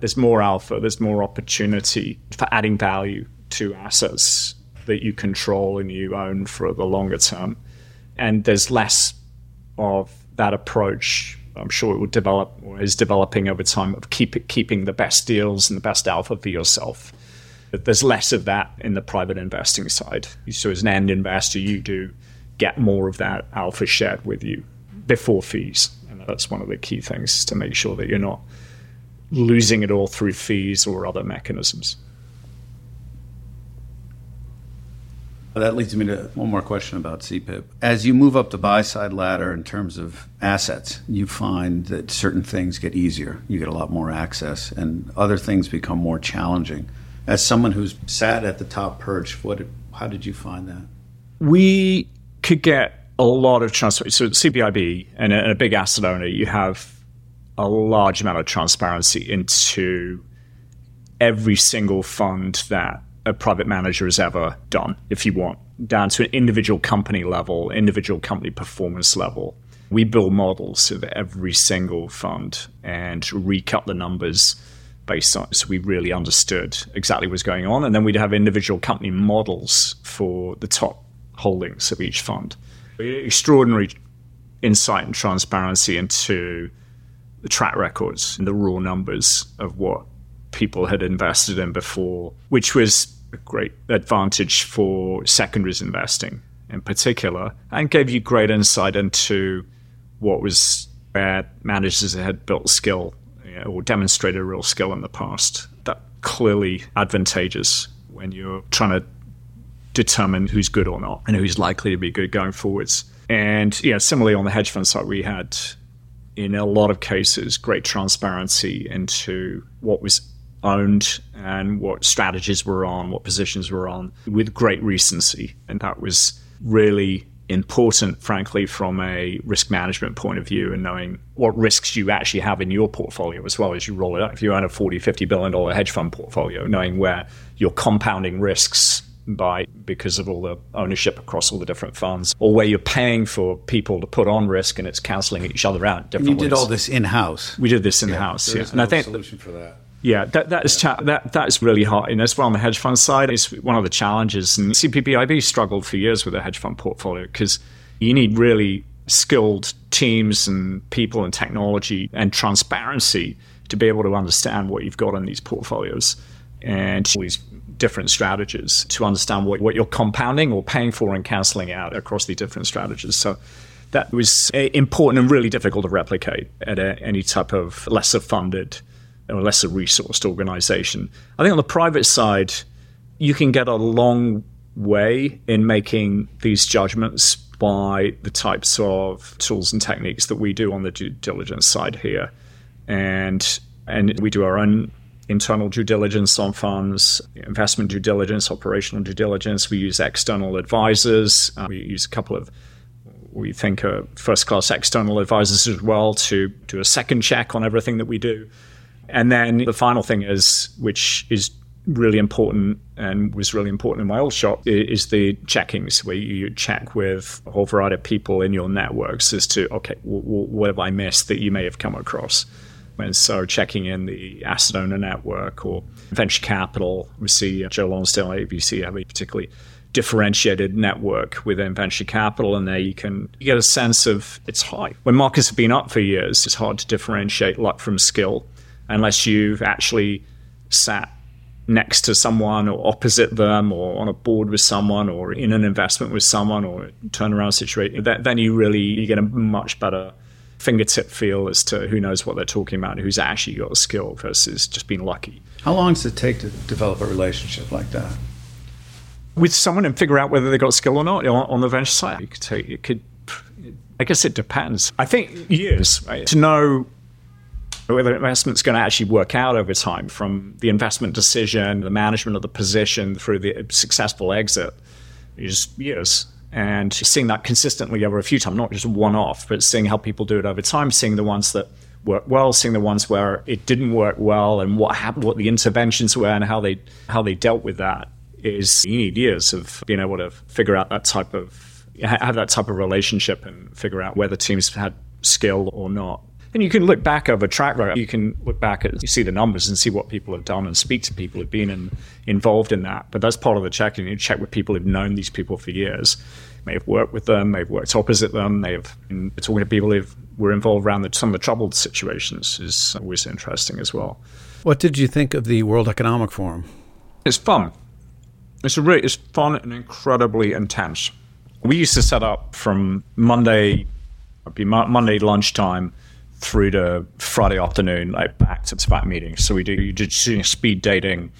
there's more alpha, there's more opportunity for adding value to assets that you control and you own for the longer term. And there's less of that approach. I'm sure it would develop or is developing over time of keep keeping the best deals and the best alpha for yourself. There's less of that in the private investing side. So as an end investor, you do get more of that alpha shared with you before fees. And that's one of the key things to make sure that you're not losing it all through fees or other mechanisms. That leads me to one more question about CPIB. As you move up the buy side ladder in terms of assets, you find that certain things get easier. You get a lot more access, and other things become more challenging. As someone who's sat at the top perch, what, how did you find that? We could get a lot of transparency. So, CPIB and a, and a big asset owner, you have a large amount of transparency into every single fund that a private manager has ever done, if you want, down to an individual company level, individual company performance level. We build models of every single fund and recut the numbers based on so we really understood exactly what's going on. And then we'd have individual company models for the top holdings of each fund. Extraordinary insight and transparency into the track records and the raw numbers of what people had invested in before, which was a great advantage for secondaries investing in particular, and gave you great insight into what was where managers had built skill you know, or demonstrated real skill in the past. That clearly advantageous when you're trying to determine who's good or not and who's likely to be good going forwards. And yeah, similarly on the hedge fund side, we had in a lot of cases great transparency into what was owned and what strategies were on, what positions were on, with great recency. And that was really important, frankly, from a risk management point of view and knowing what risks you actually have in your portfolio as well as you roll it up. If you own a 40, 50 billion dollar hedge fund portfolio, knowing where you're compounding risks by because of all the ownership across all the different funds, or where you're paying for people to put on risk and it's canceling each other out. Different and you did all this in house. We did this in house, yeah. And no I think solution for that. Yeah, that that is cha- that that is really hard. And as well on the hedge fund side, it's one of the challenges. And CPPIB struggled for years with a hedge fund portfolio because you need really skilled teams and people and technology and transparency to be able to understand what you've got in these portfolios and all these different strategies to understand what, what you're compounding or paying for and canceling out across the different strategies. So that was eh, important and really difficult to replicate at a, any type of lesser funded or lesser resourced organization. I think on the private side, you can get a long way in making these judgments by the types of tools and techniques that we do on the due diligence side here. And and we do our own internal due diligence on funds, investment due diligence, operational due diligence. We use external advisors. Uh, we use a couple of we think are first class external advisors as well to do a second check on everything that we do. And then the final thing is, which is really important and was really important in my old shop, is the checkings where you check with a whole variety of people in your networks as to, okay, w- w- what have I missed that you may have come across? And so checking in the asset owner network or venture capital, we see uh, Joe Lonsdale, 8VC have a particularly differentiated network within venture capital, and there you can you get a sense of it's high. When markets have been up for years, it's hard to differentiate luck from skill unless you've actually sat next to someone or opposite them or on a board with someone or in an investment with someone or turnaround situation. Then you really you get a much better fingertip feel as to who knows what they're talking about who's actually got a skill versus just being lucky. How long does it take to develop a relationship like that? with someone and figure out whether they've got skill or not on, the venture side. You could take, it could, I guess it depends. I think years right, to know whether investment's going to actually work out over time from the investment decision, the management of the position through the successful exit is years. And seeing that consistently over a few times, not just one off, but seeing how people do it over time, seeing the ones that work well, seeing the ones where it didn't work well and what happened, what the interventions were and how they how they dealt with that is you need years of being able to figure out that type of have that type of relationship and figure out whether teams had skill or not. And you can look back over track record. You can look back at you see the numbers and see what people have done and speak to people who've been in, involved in that. But that's part of the checking. You check with people who've known these people for years, may have worked with them, may have worked opposite them, may have been talking to people who were involved around the, some of the troubled situations is always interesting as well. What did you think of the World Economic Forum? It's fun. It's really it's fun and incredibly intense. We used to set up from Monday, it'd be Monday lunchtime through to Friday afternoon, like back to back meetings. So we do you just did speed dating,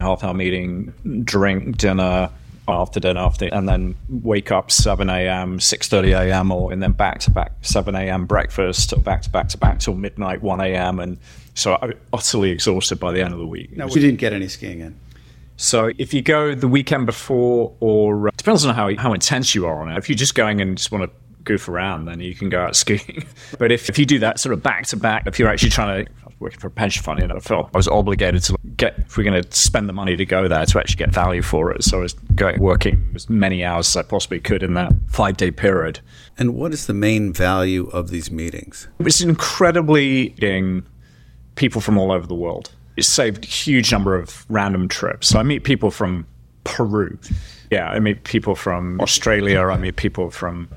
half hour meeting, drink, dinner, after dinner, after, and then wake up 7 a.m., 6.30 a.m., or and then back to back 7 a.m. breakfast, or back to back to back till midnight, 1 a.m. And so I'm utterly exhausted by the end of the week. No, you didn't get any skiing in. So if you go the weekend before, or uh, depends on how how intense you are on it. If you're just going and just want to goof around, then you can go out [LAUGHS] skiing. but if, if you do that sort of back to back, if you're actually trying to working for a pension fund, you know, I felt I was obligated to get if we're going to spend the money to go there to actually get value for it. So I was going working as many hours as I possibly could in that five day period. And what is the main value of these meetings? It's incredibly getting people from all over the world it saved a huge number of random trips. So I meet people from Peru. Yeah, I meet people from Australia. I meet people from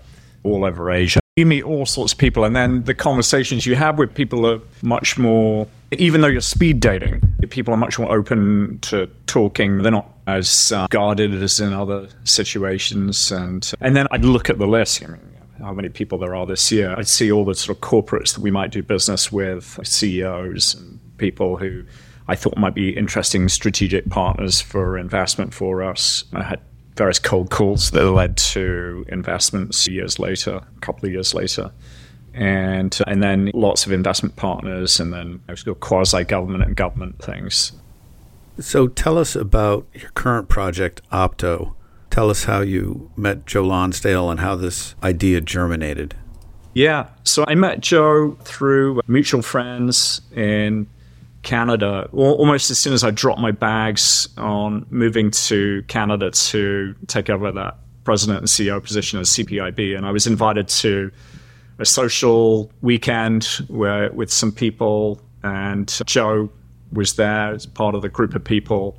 all over Asia. You meet all sorts of people, and then the conversations you have with people are much more. Even though you're speed dating, people are much more open to talking. They're not as uh, guarded as in other situations. And and then I'd look at the list. I mean, how many people there are this year? I'd see all the sort of corporates that we might do business with, CEOs and people who I thought might be interesting strategic partners for investment for us. I had various cold calls that led to investments years later, a couple of years later. And, uh, and then lots of investment partners, and then I was called quasi government and government things. So tell us about your current project, Opto. Tell us how you met Joe Lonsdale and how this idea germinated. Yeah. So I met Joe through mutual friends in Canada almost as soon as I dropped my bags on moving to Canada to take over that president and CEO position at CPIB. And I was invited to a social weekend where with some people, and Joe was there as part of the group of people.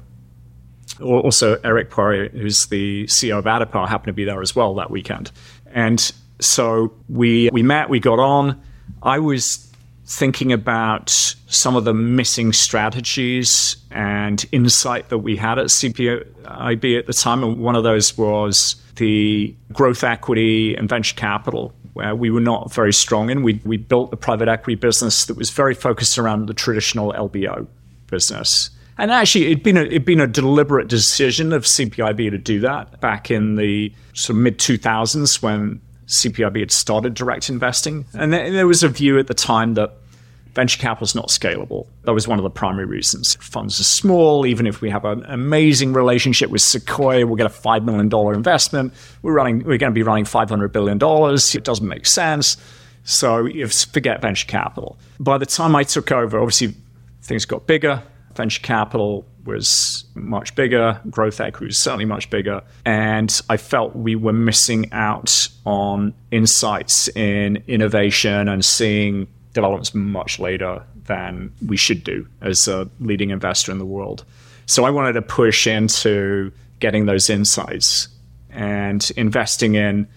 Also, Eric Poirier, who's the CEO of Addepar, happened to be there as well that weekend. And so we we met, we got on. I was thinking about some of the missing strategies and insight that we had at CPIB at the time. And one of those was the growth equity and venture capital, where we were not very strong in. We, we built a private equity business that was very focused around the traditional LBO business. And actually, it'd been a, it'd been a deliberate decision of CPIB to do that back in the sort of mid 2000s when CPIB had started direct investing. And there was a view at the time that venture capital is not scalable. That was one of the primary reasons. Funds are small. Even if we have an amazing relationship with Sequoia, we'll get a $5 million investment. We're, running, we're going to be running $500 billion. It doesn't make sense. So forget venture capital. By the time I took over, obviously things got bigger. Venture capital was much bigger, growth equity was certainly much bigger. And I felt we were missing out on insights in innovation and seeing developments much later than we should do as a leading investor in the world. So I wanted to push into getting those insights and investing in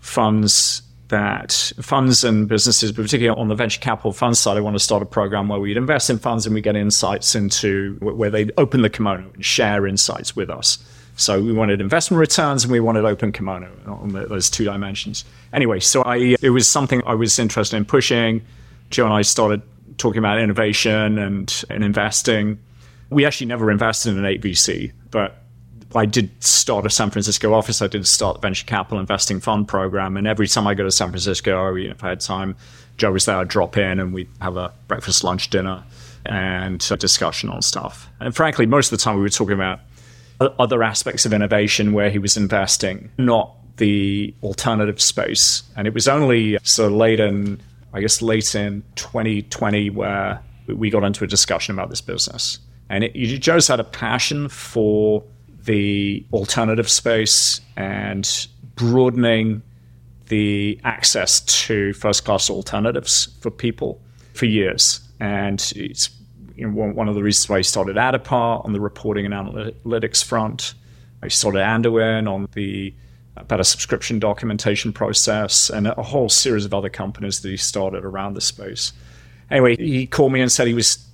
funds that funds and businesses, particularly on the venture capital fund side, I want to start a program where we'd invest in funds and we get insights into where they open the kimono and share insights with us. So we wanted investment returns and we wanted open kimono on those two dimensions. Anyway, so I it was something I was interested in pushing. Joe and I started talking about innovation and, and investing. We actually never invested in an 8VC, but I did start a San Francisco office. I did start the venture capital investing fund program. And every time I go to San Francisco, oh, you know, if I had time, Joe was there, I'd drop in and we'd have a breakfast, lunch, dinner, and discussion on stuff. And frankly, most of the time we were talking about other aspects of innovation where he was investing, not the alternative space. And it was only so late in, I guess, late in 2020 where we got into a discussion about this business. And it, Joe's had a passion for the alternative space and broadening the access to first class alternatives for people for years. And it's you know, one of the reasons why I started Addepar on the reporting and analytics front. I started Anduin on the uh, better subscription documentation process and a whole series of other companies that he started around the space. Anyway, he called me and said he was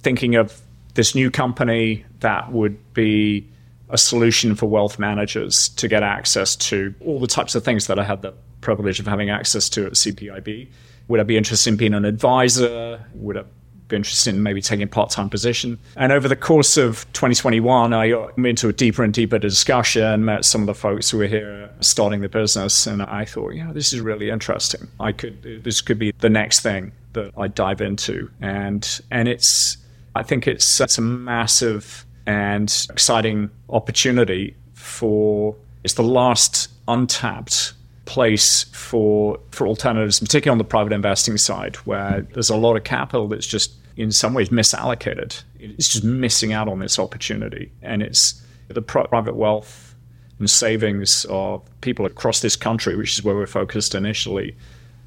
thinking of this new company that would be a solution for wealth managers to get access to all the types of things that I had the privilege of having access to at CPIB. Would I be interested in being an advisor? Would I be interested in maybe taking a part-time position? And over the course of 2021, I got into a deeper and deeper discussion, met some of the folks who were here starting the business, and I thought, yeah, this is really interesting. I could, this could be the next thing that I dive into, and and it's, I think it's, it's a massive and exciting opportunity for it's the last untapped place for for alternatives, particularly on the private investing side, where there's a lot of capital that's just in some ways misallocated. It's just missing out on this opportunity, and it's the private wealth and savings of people across this country, which is where we're focused initially,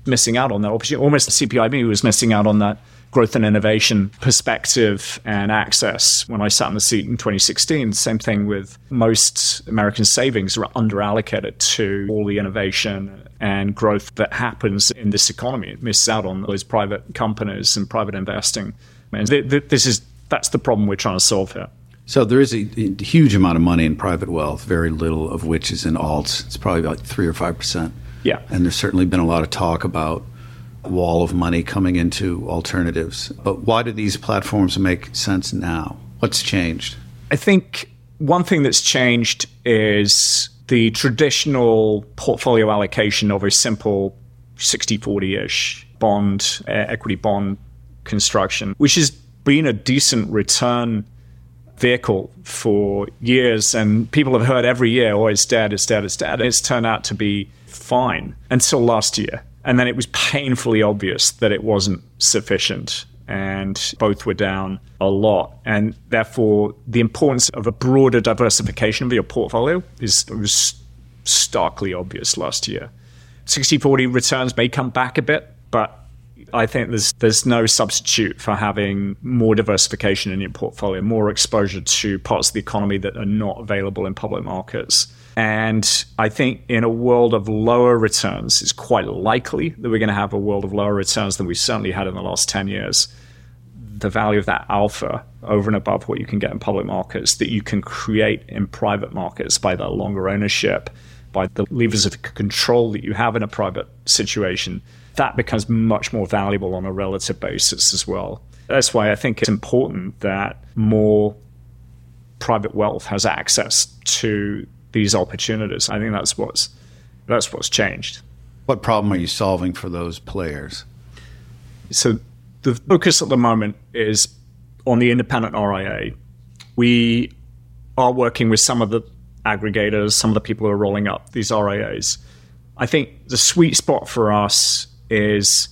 missing out on that opportunity. Almost the CPIB was missing out on that growth and innovation perspective and access. When I sat in the seat in 2016, same thing with most American savings are underallocated to all the innovation and growth that happens in this economy. It misses out on those private companies and private investing. And this is that's the problem we're trying to solve here. So there is a, a huge amount of money in private wealth, very little of which is in alts. It's probably about three or five percent. Yeah. And there's certainly been a lot of talk about wall of money coming into alternatives. But why do these platforms make sense now? What's changed? I think one thing that's changed is the traditional portfolio allocation of a simple 60 40 ish bond, uh, equity bond construction, which has been a decent return vehicle for years. And people have heard every year, oh, it's dead, it's dead, it's dead. And it's turned out to be fine until last year. And then it was painfully obvious that it wasn't sufficient. And both were down a lot. And therefore, the importance of a broader diversification of your portfolio is was starkly obvious last year. 60 40 returns may come back a bit, but I think there's there's no substitute for having more diversification in your portfolio, more exposure to parts of the economy that are not available in public markets. And I think in a world of lower returns, it's quite likely that we're going to have a world of lower returns than we've certainly had in the last 10 years. The value of that alpha over and above what you can get in public markets that you can create in private markets by that longer ownership, by the levers of control that you have in a private situation, that becomes much more valuable on a relative basis as well. That's why I think it's important that more private wealth has access to these opportunities. I think that's what's that's what's changed. What problem are you solving for those players? So the focus at the moment is on the independent RIA. We are working with some of the aggregators, some of the people who are rolling up these RIAs. I think the sweet spot for us is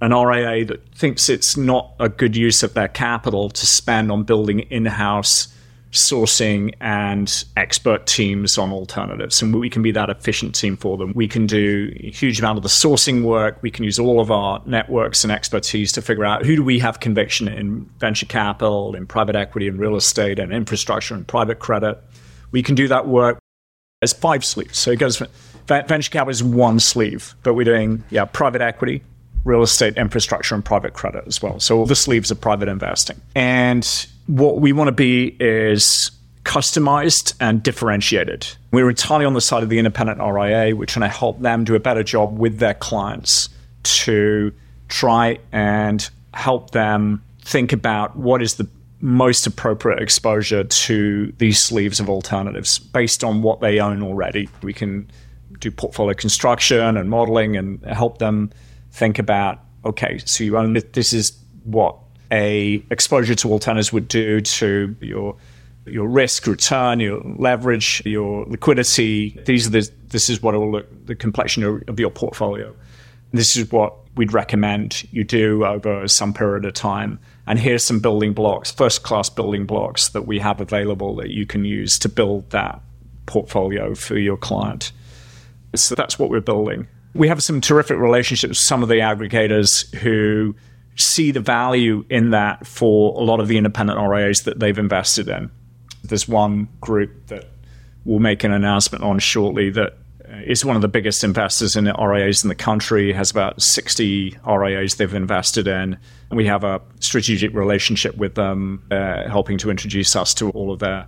an RIA that thinks it's not a good use of their capital to spend on building in house sourcing and expert teams on alternatives. And we can be that efficient team for them. We can do a huge amount of the sourcing work. We can use all of our networks and expertise to figure out who do we have conviction in venture capital, in private equity, in real estate, and infrastructure, and private credit. We can do that work as five sleeves. So it goes venture capital is one sleeve, but we're doing yeah private equity, real estate, infrastructure, and private credit as well. So all the sleeves of private investing. And what we want to be is customized and differentiated. We're entirely on the side of the independent RIA. We're trying to help them do a better job with their clients to try and help them think about what is the most appropriate exposure to these sleeves of alternatives based on what they own already. We can do portfolio construction and modeling and help them think about okay, so you own this is what a exposure to alternatives would do to your your risk, return, your leverage, your liquidity. These are the, this is what look the complexion of your portfolio. This is what we'd recommend you do over some period of time. And here's some building blocks, first class building blocks that we have available that you can use to build that portfolio for your client. So that's what we're building. We have some terrific relationships with some of the aggregators who see the value in that for a lot of the independent RIAs that they've invested in. There's one group that we'll make an announcement on shortly that is one of the biggest investors in RIAs in the country, has about 60 RIAs they've invested in. And we have a strategic relationship with them, uh, helping to introduce us to all of their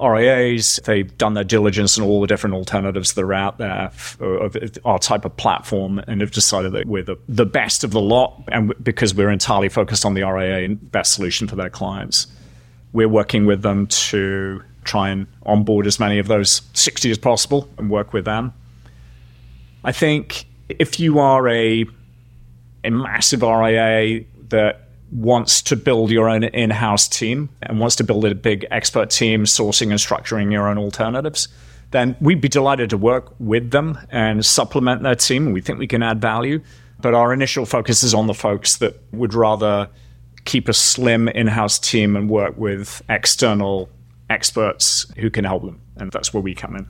RIAs. They've done their diligence and all the different alternatives that are out there of our type of platform and have decided that we're the, the best of the lot. And because we're entirely focused on the RIA and best solution for their clients, we're working with them to try and onboard as many of those 60 as possible and work with them. I think if you are a, a massive RIA that wants to build your own in-house team and wants to build a big expert team sourcing and structuring your own alternatives then we'd be delighted to work with them and supplement their team. We think we can add value but our initial focus is on the folks that would rather keep a slim in-house team and work with external experts who can help them and that's where we come in.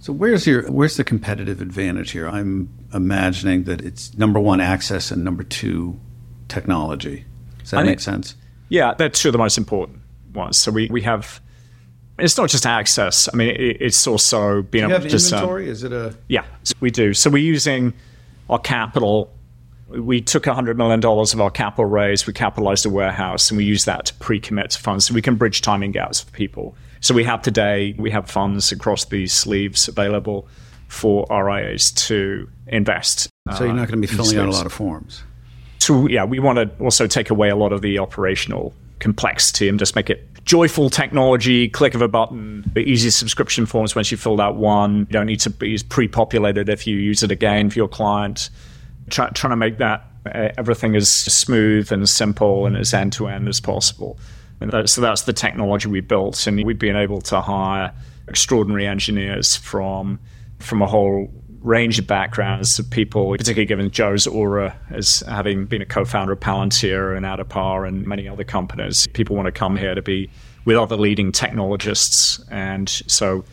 So where's your where's the competitive advantage here? I'm imagining that it's number one access and number two technology. Does that I make think, sense? Yeah, they're two of the most important ones. So we, we have it's not just access. I mean, it, it's also being able to discern. inventory. Is it a yeah? We do. So we're using our capital. We took $100 million of our capital raise, we capitalized a warehouse, and we use that to pre commit to funds so we can bridge timing gaps for people. So we have today, we have funds across these sleeves available for RIAs to invest. So you're not going to be uh, filling out a lot of forms? So yeah, we want to also take away a lot of the operational complexity and just make it joyful technology, click of a button, easy subscription forms once you filled out one. You don't need to be pre-populated if you use it again for your client. Try, trying to make that uh, everything as smooth and simple and as end to end as possible. And that, so that's the technology we built, and we've been able to hire extraordinary engineers from from a whole range of backgrounds of people, particularly given Joe's aura as having been a co-founder of Palantir and Addepar and many other companies. People want to come here to be with other leading technologists. And so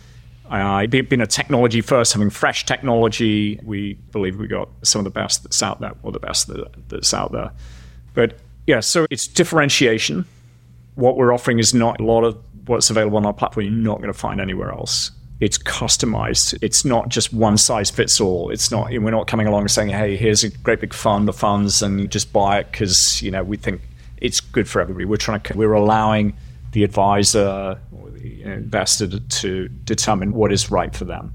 uh, being a technology first, having fresh technology, we believe we got some of the best that's out there, or the best that, that's out there. But yeah, so it's differentiation. What we're offering is not a lot of what's available on our platform. You're not going to find anywhere else it's customized. It's not just one size fits all. It's not we're not coming along and saying, "Hey, here's a great big fund of funds, and just buy it because you know we think it's good for everybody." We're trying to we're allowing the advisor or the investor to determine what is right for them.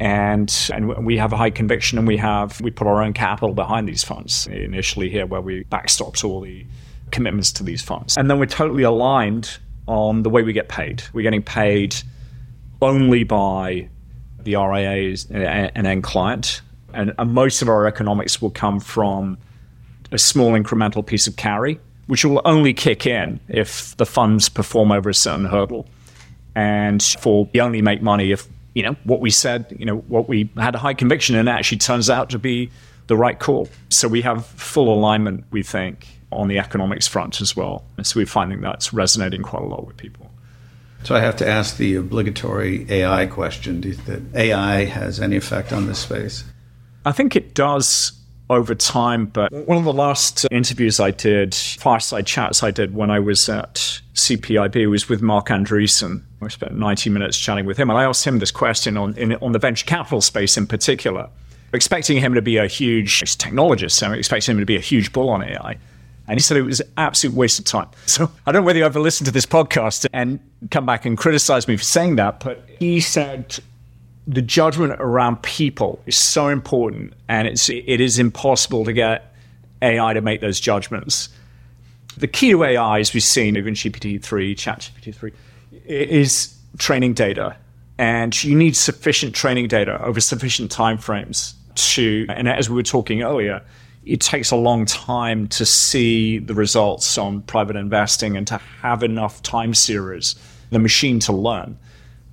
And and we have a high conviction, and we have we put our own capital behind these funds initially here, where we backstopped all the commitments to these funds, and then we're totally aligned on the way we get paid. We're getting paid only by the RIAs and end client. And, and most of our economics will come from a small incremental piece of carry, which will only kick in if the funds perform over a certain hurdle. And for we only make money if you know what we said, you know what we had a high conviction and actually turns out to be the right call. So we have full alignment, we think, on the economics front as well. And so we're finding that's resonating quite a lot with people. So I have to ask the obligatory AI question: Do you think that AI has any effect on this space? I think it does over time. But one of the last interviews I did, fireside chats I did when I was at CPIB, was with Marc Andreessen. I spent 90 minutes chatting with him, and I asked him this question on in, on the venture capital space in particular, expecting him to be a huge technologist. I'm expecting him to be a huge bull on AI. And he said it was an absolute waste of time. [LAUGHS] So I don't know whether you ever listened to this podcast and come back and criticize me for saying that, but he said the judgment around people is so important, and it's it is impossible to get AI to make those judgments. The key to AI, as we've seen even GPT-3, ChatGPT-3, is training data, and you need sufficient training data over sufficient time frames to. And as we were talking earlier, it takes a long time to see the results on private investing and to have enough time series, the machine to learn.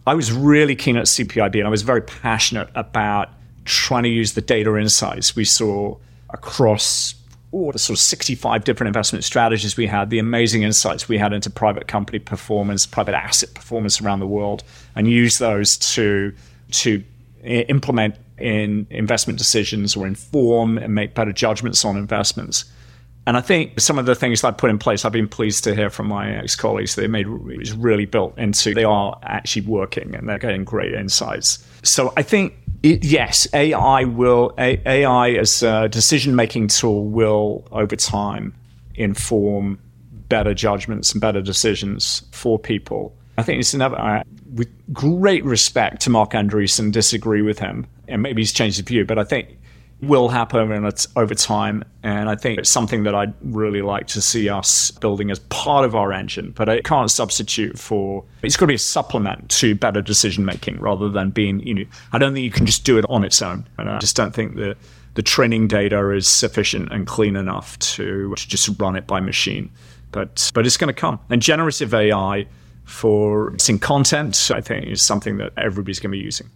I was really keen at CPIB and I was very passionate about trying to use the data insights we saw across all the sort of 65 different investment strategies we had, the amazing insights we had into private company performance, private asset performance around the world, and use those to to implement in investment decisions or inform and make better judgments on investments. And I think some of the things I put in place, I've been pleased to hear from my ex colleagues. They made is really built into. They are actually working and they're getting great insights. So I think it, yes, AI will AI as a decision making tool will over time inform better judgments and better decisions for people. I think it's never. With great respect to Marc Andreessen, disagree with him, and maybe he's changed his view, but I think will happen over time. And I think it's something that I'd really like to see us building as part of our engine, but it can't substitute for, it's got to be a supplement to better decision making rather than being, you know, I don't think you can just do it on its own. And I just don't think that the training data is sufficient and clean enough to, to just run it by machine. But, but it's going to come. And generative AI for seeing content, I think, is something that everybody's going to be using.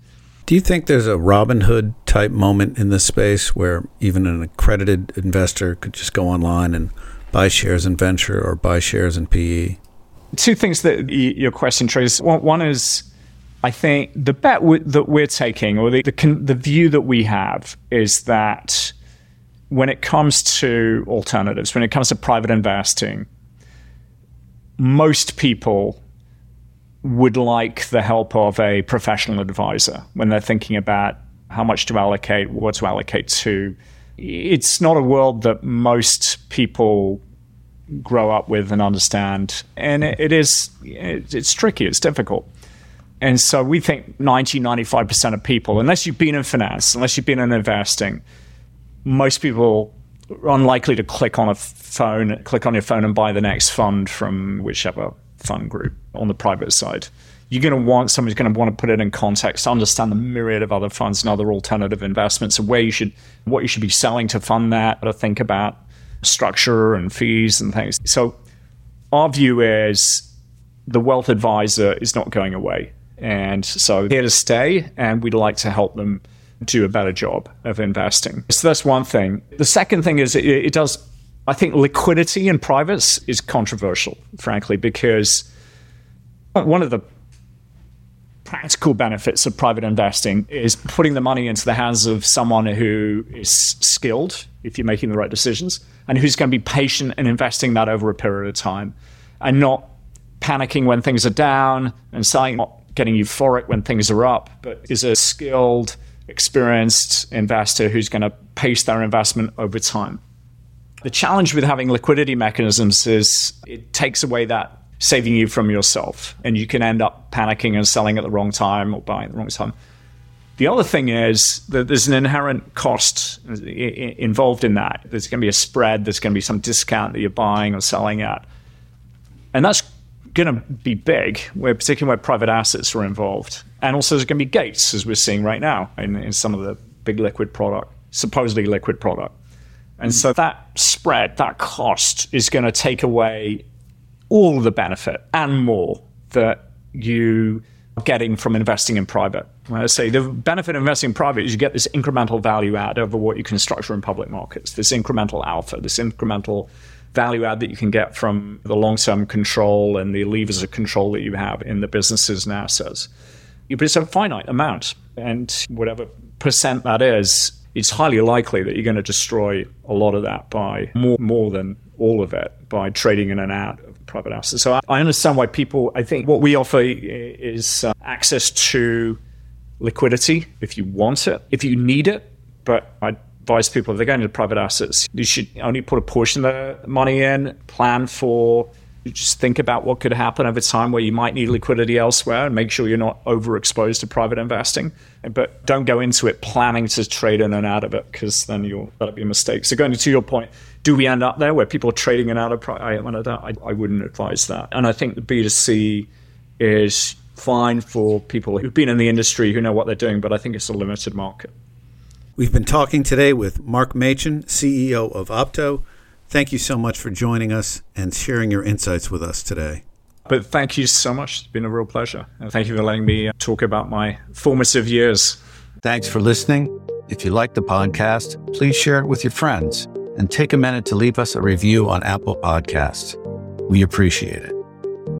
Do you think there's a Robinhood type moment in this space where even an accredited investor could just go online and buy shares in venture or buy shares in PE? Two things that your question traces. One is, I think the bet that we're taking, or the, the, the view that we have, is that when it comes to alternatives, when it comes to private investing, most people would like the help of a professional advisor when they're thinking about how much to allocate, what to allocate to. It's not a world that most people grow up with and understand. And it, is, it, it's tricky, it's difficult. And so we think 90, 95% of people, unless you've been in finance, unless you've been in investing, most people are unlikely to click on a phone, click on your phone and buy the next fund from whichever fund group on the private side. You're going to want somebody's going to want to put it in context, understand the myriad of other funds and other alternative investments, and where you should, what you should be selling to fund that, to think about structure and fees and things. So, our view is the wealth advisor is not going away, and so here to stay, and we'd like to help them do a better job of investing. So that's one thing. The second thing is it, it does I think liquidity in privates is controversial, frankly, because one of the practical benefits of private investing is putting the money into the hands of someone who is skilled, if you're making the right decisions, and who's going to be patient and investing that over a period of time and not panicking when things are down and selling, not getting euphoric when things are up, but is a skilled, experienced investor who's going to pace their investment over time. The challenge with having liquidity mechanisms is it takes away that saving you from yourself, and you can end up panicking and selling at the wrong time or buying at the wrong time. The other thing is that there's an inherent cost involved in that. There's going to be a spread, there's going to be some discount that you're buying or selling at. And that's going to be big, where, particularly where private assets are involved. And also, there's going to be gates, as we're seeing right now in, in some of the big liquid product, supposedly liquid product. And so that spread, that cost is going to take away all the benefit and more that you are getting from investing in private. I say the benefit of investing in private is you get this incremental value add over what you can structure in public markets, this incremental alpha, this incremental value add that you can get from the long term control and the levers of control that you have in the businesses and assets. But it's a finite amount. And whatever percent that is, it's highly likely that you're going to destroy a lot of that by more, more than all of it by trading in and out of private assets. So I understand why people, I think what we offer is uh, access to liquidity if you want it, if you need it. But I advise people if they're going into private assets, you should only put a portion of the money in, plan for just think about what could happen over time where you might need liquidity elsewhere and make sure you're not overexposed to private investing. But don't go into it planning to trade in and out of it because then you'll that'll be a mistake. So going to your point, do we end up there where people are trading in and out of private? I, I wouldn't advise that. And I think the B2C is fine for people who've been in the industry who know what they're doing, but I think it's a limited market. We've been talking today with Mark Machin, CEO of Opto. Thank you so much for joining us and sharing your insights with us today. But thank you so much. It's been a real pleasure. And thank you for letting me uh, talk about my formative years. Thanks for listening. If you like the podcast, please share it with your friends and take a minute to leave us a review on Apple Podcasts. We appreciate it.